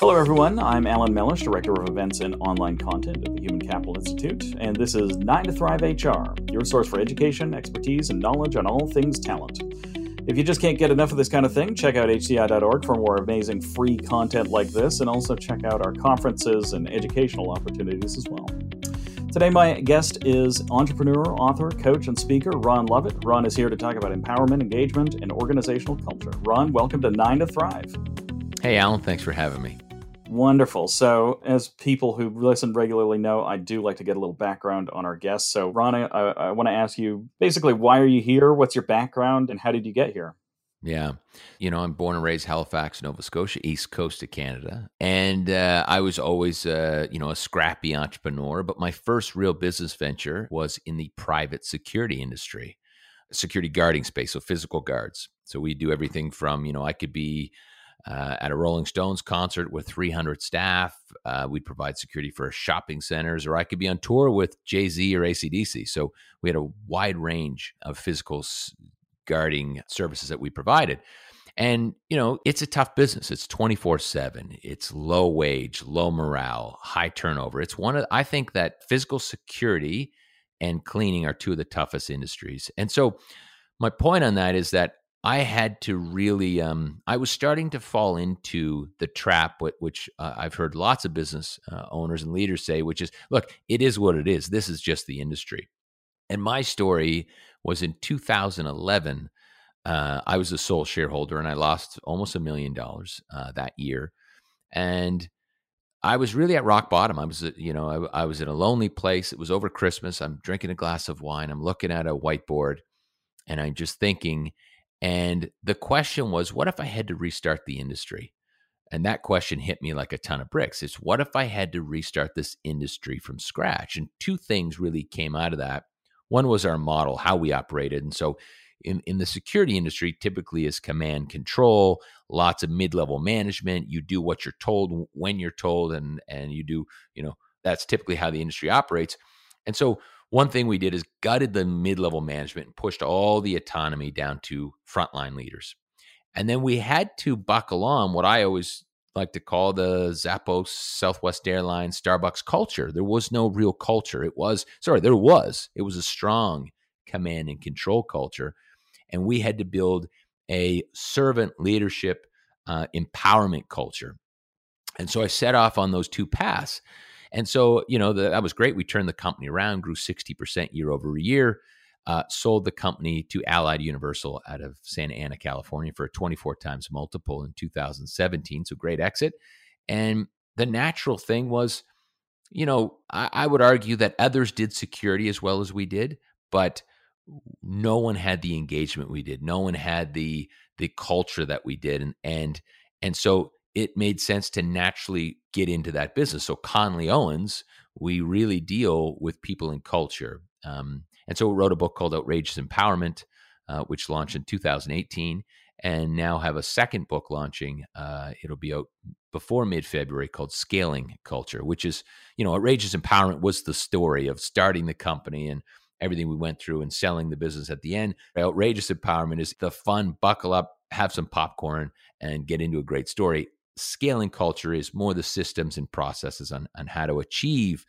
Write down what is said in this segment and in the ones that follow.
Hello, everyone. I'm Alan Mellish, Director of Events and Online Content at the Human Capital Institute, and this is 9 to Thrive HR, your source for education, expertise, and knowledge on all things talent. If you just can't get enough of this kind of thing, check out hci.org for more amazing free content like this, and also check out our conferences and educational opportunities as well. Today, my guest is entrepreneur, author, coach, and speaker Ron Lovett. Ron is here to talk about empowerment, engagement, and organizational culture. Ron, welcome to 9 to Thrive. Hey, Alan, thanks for having me. Wonderful. So, as people who listen regularly know, I do like to get a little background on our guests. So, Ron, I, I want to ask you basically, why are you here? What's your background, and how did you get here? Yeah. You know, I'm born and raised Halifax, Nova Scotia, east coast of Canada. And uh, I was always, uh, you know, a scrappy entrepreneur. But my first real business venture was in the private security industry, security guarding space, so physical guards. So we do everything from, you know, I could be uh, at a Rolling Stones concert with 300 staff. Uh, we'd provide security for shopping centers, or I could be on tour with Jay Z or ACDC. So we had a wide range of physical guarding services that we provided. And, you know, it's a tough business. It's 24 7. It's low wage, low morale, high turnover. It's one of, I think that physical security and cleaning are two of the toughest industries. And so, my point on that is that I had to really, um, I was starting to fall into the trap, which uh, I've heard lots of business uh, owners and leaders say, which is, look, it is what it is. This is just the industry. And my story was in 2011. Uh, I was a sole shareholder and I lost almost a million dollars uh, that year. And I was really at rock bottom. I was, you know, I, I was in a lonely place. It was over Christmas. I'm drinking a glass of wine. I'm looking at a whiteboard and I'm just thinking, and the question was, what if I had to restart the industry? And that question hit me like a ton of bricks. It's what if I had to restart this industry from scratch? And two things really came out of that. One was our model, how we operated. And so in, in the security industry, typically is command control, lots of mid-level management. You do what you're told when you're told, and and you do, you know, that's typically how the industry operates. And so one thing we did is gutted the mid-level management and pushed all the autonomy down to frontline leaders. And then we had to buckle on what I always like to call the Zappos, Southwest Airlines, Starbucks culture. There was no real culture. It was, sorry, there was. It was a strong command and control culture. And we had to build a servant leadership uh, empowerment culture. And so I set off on those two paths. And so, you know, the, that was great. We turned the company around, grew 60% year over year, uh, sold the company to Allied Universal out of Santa Ana, California for a 24 times multiple in 2017. So great exit. And the natural thing was, you know, I, I would argue that others did security as well as we did, but no one had the engagement we did. No one had the the culture that we did. And and and so it made sense to naturally get into that business. So Connolly Owens, we really deal with people and culture. Um, and so we wrote a book called Outrageous Empowerment, uh, which launched in 2018, and now have a second book launching. Uh, it'll be out before mid February called Scaling Culture, which is, you know, Outrageous Empowerment was the story of starting the company and everything we went through and selling the business at the end. Outrageous Empowerment is the fun, buckle up, have some popcorn, and get into a great story scaling culture is more the systems and processes on, on how to achieve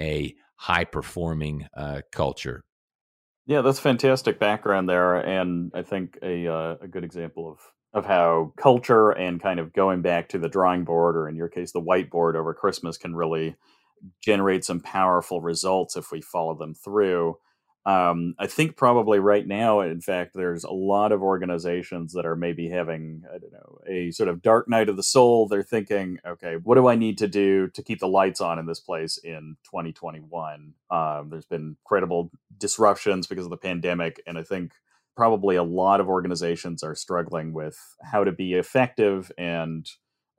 a high performing uh, culture. Yeah, that's fantastic background there, and I think a uh, a good example of of how culture and kind of going back to the drawing board, or in your case, the whiteboard over Christmas, can really generate some powerful results if we follow them through. Um, I think probably right now, in fact, there's a lot of organizations that are maybe having, I don't know, a sort of dark night of the soul. They're thinking, okay, what do I need to do to keep the lights on in this place in 2021? Um, there's been credible disruptions because of the pandemic. And I think probably a lot of organizations are struggling with how to be effective and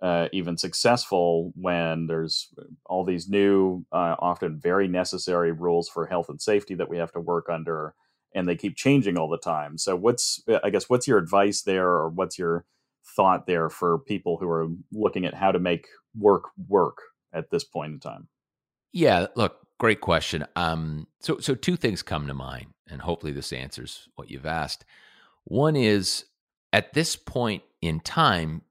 uh, even successful when there's all these new, uh, often very necessary rules for health and safety that we have to work under, and they keep changing all the time. So, what's uh, I guess what's your advice there, or what's your thought there for people who are looking at how to make work work at this point in time? Yeah, look, great question. Um, so, so two things come to mind, and hopefully this answers what you've asked. One is at this point in time,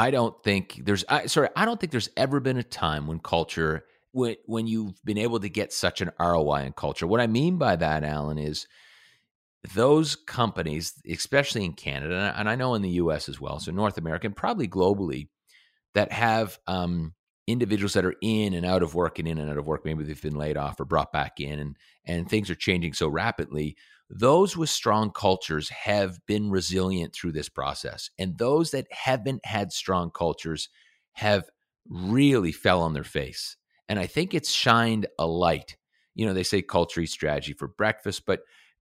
I don't think there's I, sorry, I don't think there's ever been a time when culture when when you've been able to get such an ROI in culture. What I mean by that, Alan, is those companies, especially in Canada, and I know in the US as well, so North America and probably globally, that have um, individuals that are in and out of work and in and out of work, maybe they've been laid off or brought back in, and and things are changing so rapidly. Those with strong cultures have been resilient through this process, and those that haven't had strong cultures have really fell on their face. And I think it's shined a light. You know, they say culture eats strategy for breakfast, but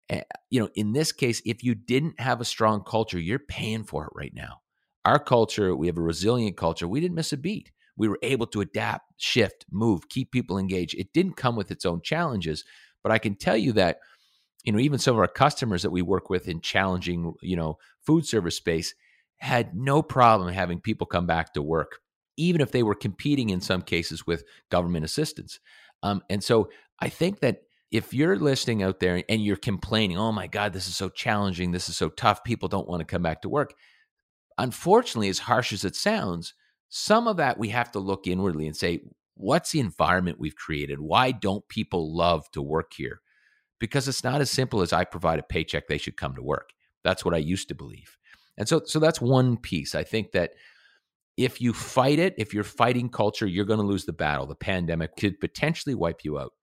uh, you know, in this case, if you didn't have a strong culture, you're paying for it right now. Our culture, we have a resilient culture. We didn't miss a beat. We were able to adapt, shift, move, keep people engaged. It didn't come with its own challenges, but I can tell you that, you know, even some of our customers that we work with in challenging, you know, food service space had no problem having people come back to work, even if they were competing in some cases with government assistance. Um, and so I think that if you're listening out there and you're complaining, oh my God, this is so challenging, this is so tough, people don't want to come back to work. Unfortunately, as harsh as it sounds, some of that we have to look inwardly and say, what's the environment we've created? Why don't people love to work here? Because it's not as simple as I provide a paycheck, they should come to work. That's what I used to believe. And so so that's one piece. I think that if you fight it, if you're fighting culture, you're going to lose the battle. The pandemic could potentially wipe you out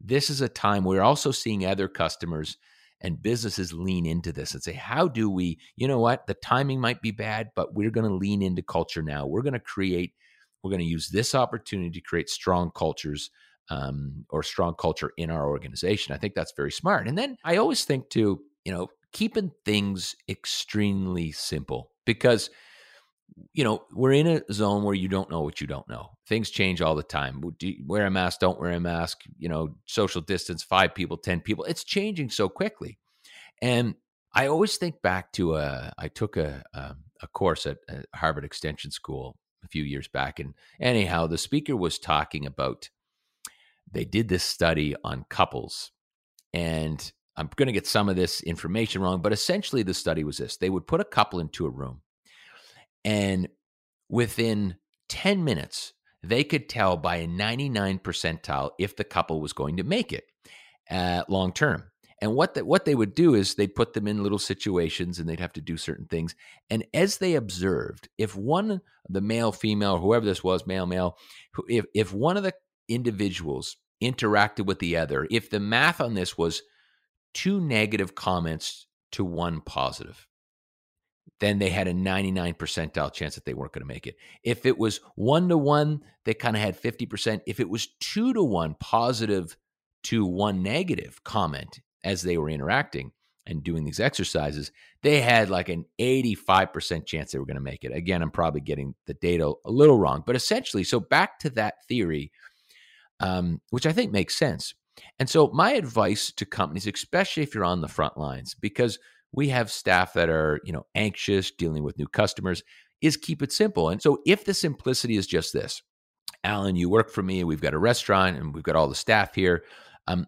this is a time we're also seeing other customers and businesses lean into this and say, how do we, you know what, the timing might be bad, but we're going to lean into culture now. We're going to create, we're going to use this opportunity to create strong cultures um, or strong culture in our organization. I think that's very smart. And then I always think to, you know, keeping things extremely simple because you know, we're in a zone where you don't know what you don't know. Things change all the time. wear a mask, don't wear a mask, you know, social distance, five people, 10 people. It's changing so quickly. And I always think back to a, I took a, a, a course at, at Harvard Extension School a few years back. And anyhow, the speaker was talking about, they did this study on couples. And I'm going to get some of this information wrong, but essentially the study was this they would put a couple into a room and within 10 minutes, they could tell by a 99 percentile if the couple was going to make it uh, long term. And what the, what they would do is they'd put them in little situations and they'd have to do certain things. And as they observed, if one, the male, female, whoever this was, male, male, if, if one of the individuals interacted with the other, if the math on this was two negative comments to one positive, then they had a 99 percentile chance that they weren't going to make it. If it was one to one, they kind of had 50%. If it was two to one positive to one negative comment as they were interacting and doing these exercises, they had like an 85% chance they were going to make it. Again, I'm probably getting the data a little wrong, but essentially, so back to that theory, um, which I think makes sense. And so, my advice to companies, especially if you're on the front lines, because we have staff that are, you know, anxious dealing with new customers, is keep it simple. And so if the simplicity is just this, Alan, you work for me, we've got a restaurant and we've got all the staff here. Um,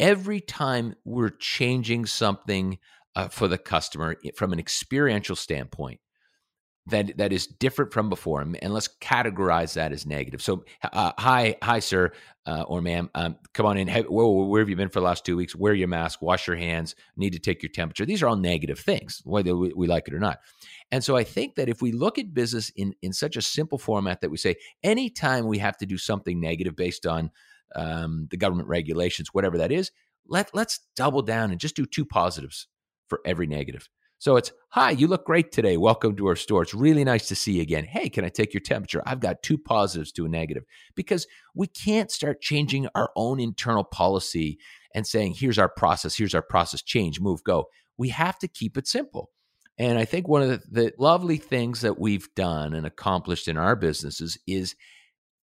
every time we're changing something uh, for the customer from an experiential standpoint, that that is different from before, and let's categorize that as negative. So, uh, hi, hi, sir uh, or ma'am, um, come on in. Hey, where, where, have you been for the last two weeks? Wear your mask, wash your hands, need to take your temperature. These are all negative things, whether we, we like it or not. And so, I think that if we look at business in in such a simple format that we say, anytime we have to do something negative based on um, the government regulations, whatever that is, let let's double down and just do two positives for every negative. So it's, hi, you look great today. Welcome to our store. It's really nice to see you again. Hey, can I take your temperature? I've got two positives to a negative because we can't start changing our own internal policy and saying, here's our process, here's our process, change, move, go. We have to keep it simple. And I think one of the, the lovely things that we've done and accomplished in our businesses is,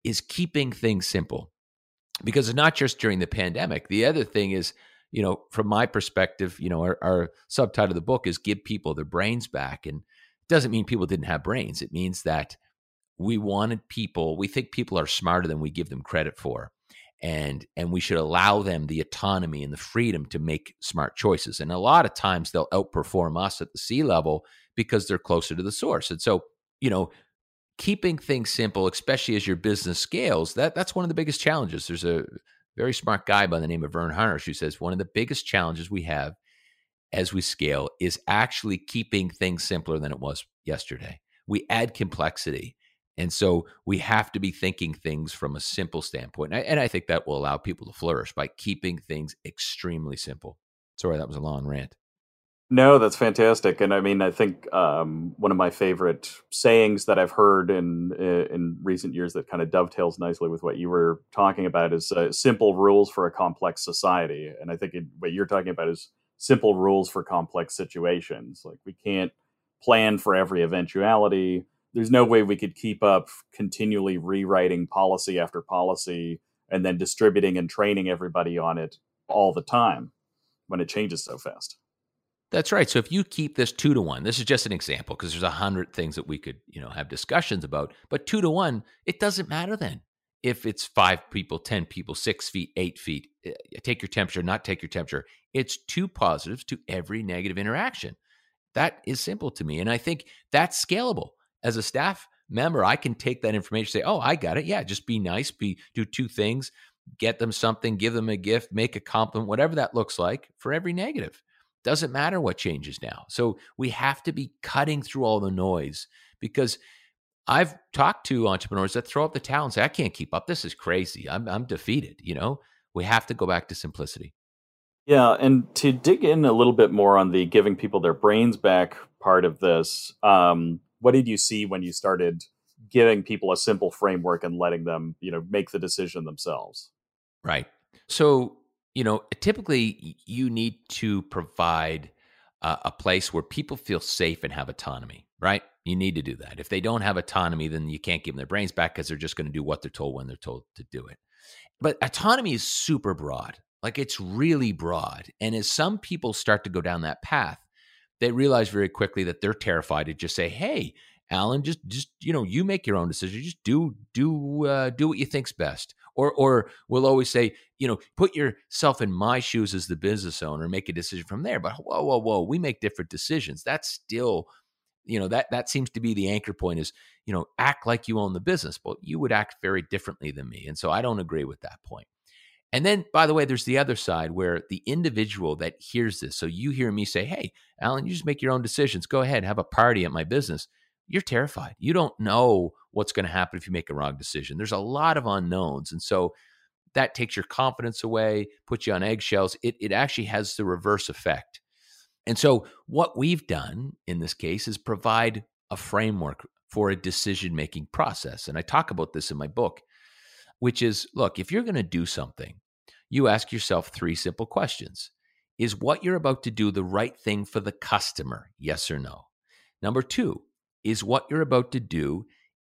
is keeping things simple because it's not just during the pandemic. The other thing is, you know, from my perspective, you know, our, our subtitle of the book is "Give People Their Brains Back," and it doesn't mean people didn't have brains. It means that we wanted people. We think people are smarter than we give them credit for, and and we should allow them the autonomy and the freedom to make smart choices. And a lot of times they'll outperform us at the C-level because they're closer to the source. And so, you know, keeping things simple, especially as your business scales, that that's one of the biggest challenges. There's a very smart guy by the name of Verne Harnish who says one of the biggest challenges we have as we scale is actually keeping things simpler than it was yesterday. We add complexity. And so we have to be thinking things from a simple standpoint. And I, and I think that will allow people to flourish by keeping things extremely simple. Sorry, that was a long rant. No, that's fantastic, and I mean, I think um, one of my favorite sayings that I've heard in in recent years that kind of dovetails nicely with what you were talking about is uh, simple rules for a complex society, and I think it, what you're talking about is simple rules for complex situations. Like we can't plan for every eventuality. There's no way we could keep up continually rewriting policy after policy and then distributing and training everybody on it all the time when it changes so fast. That's right. So if you keep this two to one, this is just an example because there's a hundred things that we could, you know, have discussions about. But two to one, it doesn't matter then if it's five people, ten people, six feet, eight feet. Eh, take your temperature, not take your temperature. It's two positives to every negative interaction. That is simple to me, and I think that's scalable. As a staff member, I can take that information, say, "Oh, I got it. Yeah, just be nice. Be do two things." Get them something, give them a gift, make a compliment, whatever that looks like for every negative doesn't matter what changes now. So we have to be cutting through all the noise because I've talked to entrepreneurs that throw up the towel and say, I can't keep up. This is crazy. I'm, I'm defeated. You know, we have to go back to simplicity. Yeah. And to dig in a little bit more on the giving people their brains back part of this, um, what did you see when you started giving people a simple framework and letting them, you know, make the decision themselves? Right. So you know, typically you need to provide uh, a place where people feel safe and have autonomy, right? You need to do that. If they don't have autonomy, then you can't give them their brains back because they're just going to do what they're told when they're told to do it. But autonomy is super broad. Like it's really broad. And as some people start to go down that path, they realize very quickly that they're terrified to just say, "Hey, Alan, just just you know, you make your own decision. Just do do uh, do what you think's best." Or or we'll always say, you know, put yourself in my shoes as the business owner, make a decision from there. But whoa, whoa, whoa, we make different decisions. That's still, you know, that that seems to be the anchor point is, you know, act like you own the business. Well, you would act very differently than me, and so I don't agree with that point. And then, by the way, there's the other side where the individual that hears this. So you hear me say, Hey, Alan, you just make your own decisions. Go ahead, have a party at my business you're terrified. You don't know what's going to happen if you make a wrong decision. There's a lot of unknowns. And so that takes your confidence away, puts you on eggshells. It, it actually has the reverse effect. And so, what we've done in this case is provide a framework for a decision making process. And I talk about this in my book, which is look, if you're going to do something, you ask yourself three simple questions Is what you're about to do the right thing for the customer? Yes or no? Number two, is what you're about to do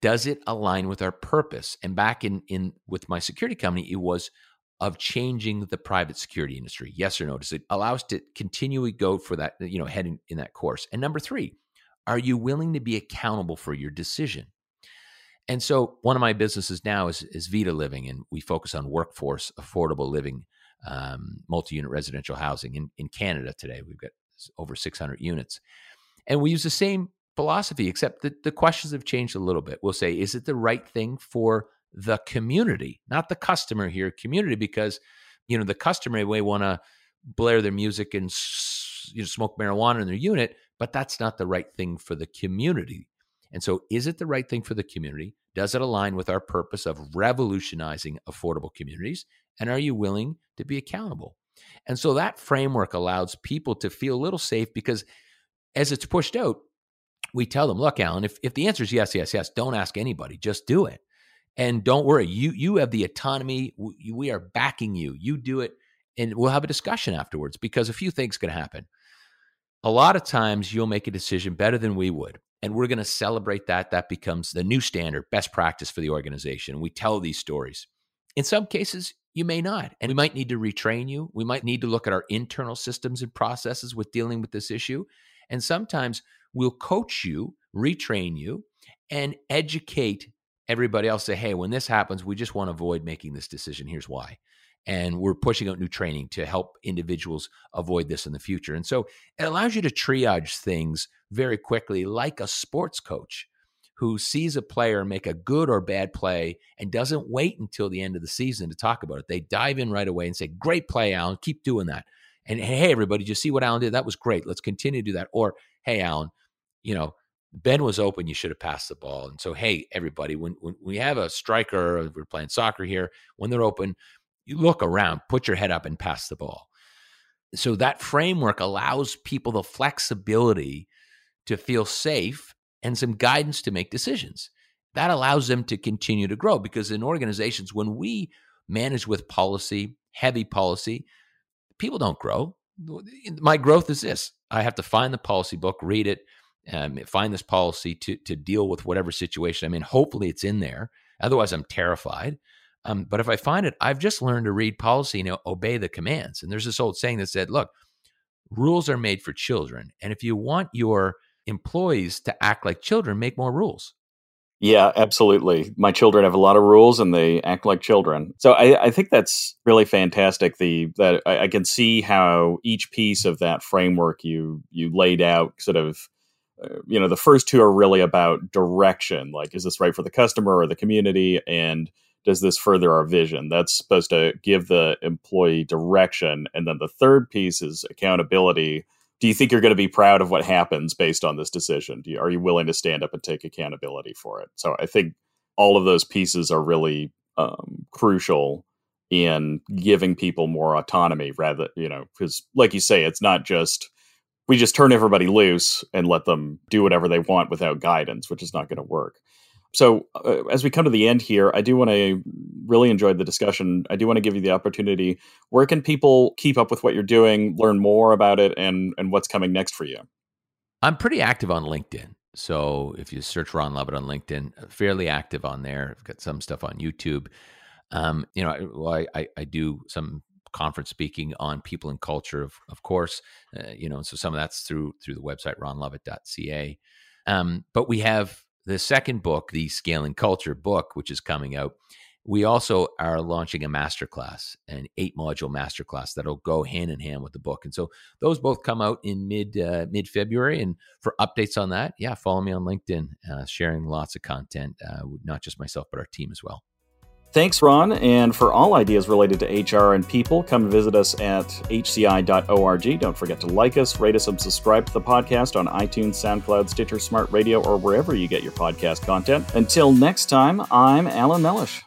does it align with our purpose? And back in in with my security company it was of changing the private security industry yes or no? Does it allow us to continually go for that you know head in, in that course? And number three are you willing to be accountable for your decision? And so one of my businesses now is, is vita living and we focus on workforce affordable living um, multi-unit residential housing in, in canada today. We've got over 600 units. And we use the same philosophy, except that the questions have changed a little bit. We'll say, is it the right thing for the community, not the customer here, community, because you know the customer may want to blare their music and you know, smoke marijuana in their unit, but that's not the right thing for the community. And so, is it the right thing for the community? Does it align with our purpose of revolutionizing affordable communities? And are you willing to be accountable? And so that framework allows people to feel a little safe because as it's pushed out, we tell them, look, Alan, if, if the answer is yes, yes, yes, don't ask anybody, just do it. And don't worry, you you have the autonomy. We, we are backing you. You do it, and we'll have a discussion afterwards because a few things can happen. A lot of times you'll make a decision better than we would. And we're going to celebrate that. That becomes the new standard, best practice for the organization. We tell these stories. In some cases, you may not. And we might need to retrain you. We might need to look at our internal systems and processes with dealing with this issue. And sometimes we'll coach you, retrain you, and educate everybody else. Say, hey, when this happens, we just want to avoid making this decision. Here's why. And we're pushing out new training to help individuals avoid this in the future. And so it allows you to triage things very quickly, like a sports coach who sees a player make a good or bad play and doesn't wait until the end of the season to talk about it. They dive in right away and say, Great play, Alan. Keep doing that. And hey, everybody, you see what Alan did? That was great. Let's continue to do that. Or, hey, Alan, you know, Ben was open. You should have passed the ball. And so, hey, everybody, when, when we have a striker, we're playing soccer here, when they're open, you look around, put your head up and pass the ball. So that framework allows people the flexibility to feel safe and some guidance to make decisions. That allows them to continue to grow because in organizations, when we manage with policy, heavy policy, people don't grow. My growth is this I have to find the policy book, read it, um, find this policy to, to deal with whatever situation I'm in. Hopefully, it's in there. Otherwise, I'm terrified. Um, but if I find it, I've just learned to read policy and obey the commands. And there's this old saying that said, look, rules are made for children. And if you want your employees to act like children, make more rules. Yeah, absolutely. My children have a lot of rules and they act like children. So I, I think that's really fantastic. The that I, I, can see how each piece of that framework you you laid out sort of you know the first two are really about direction like is this right for the customer or the community and does this further our vision that's supposed to give the employee direction and then the third piece is accountability do you think you're going to be proud of what happens based on this decision? You, are you willing to stand up and take accountability for it? So I think all of those pieces are really um, crucial in giving people more autonomy rather, you know, because like you say, it's not just we just turn everybody loose and let them do whatever they want without guidance, which is not going to work. So, uh, as we come to the end here, I do want to really enjoy the discussion. I do want to give you the opportunity. Where can people keep up with what you're doing, learn more about it, and and what's coming next for you? I'm pretty active on LinkedIn. So if you search Ron Lovett on LinkedIn, fairly active on there. I've got some stuff on YouTube. Um, you know, well, I, I, do some conference speaking on people and culture, of, of course. Uh, you know, so some of that's through through the website ronlovett.ca. Um, but we have the second book, the Scaling Culture book, which is coming out, we also are launching a masterclass, an eight module masterclass that'll go hand in hand with the book. And so those both come out in mid uh, mid February. And for updates on that, yeah, follow me on LinkedIn, uh, sharing lots of content, uh, not just myself but our team as well. Thanks, Ron. And for all ideas related to HR and people, come visit us at hci.org. Don't forget to like us, rate us, and subscribe to the podcast on iTunes, SoundCloud, Stitcher, Smart Radio, or wherever you get your podcast content. Until next time, I'm Alan Mellish.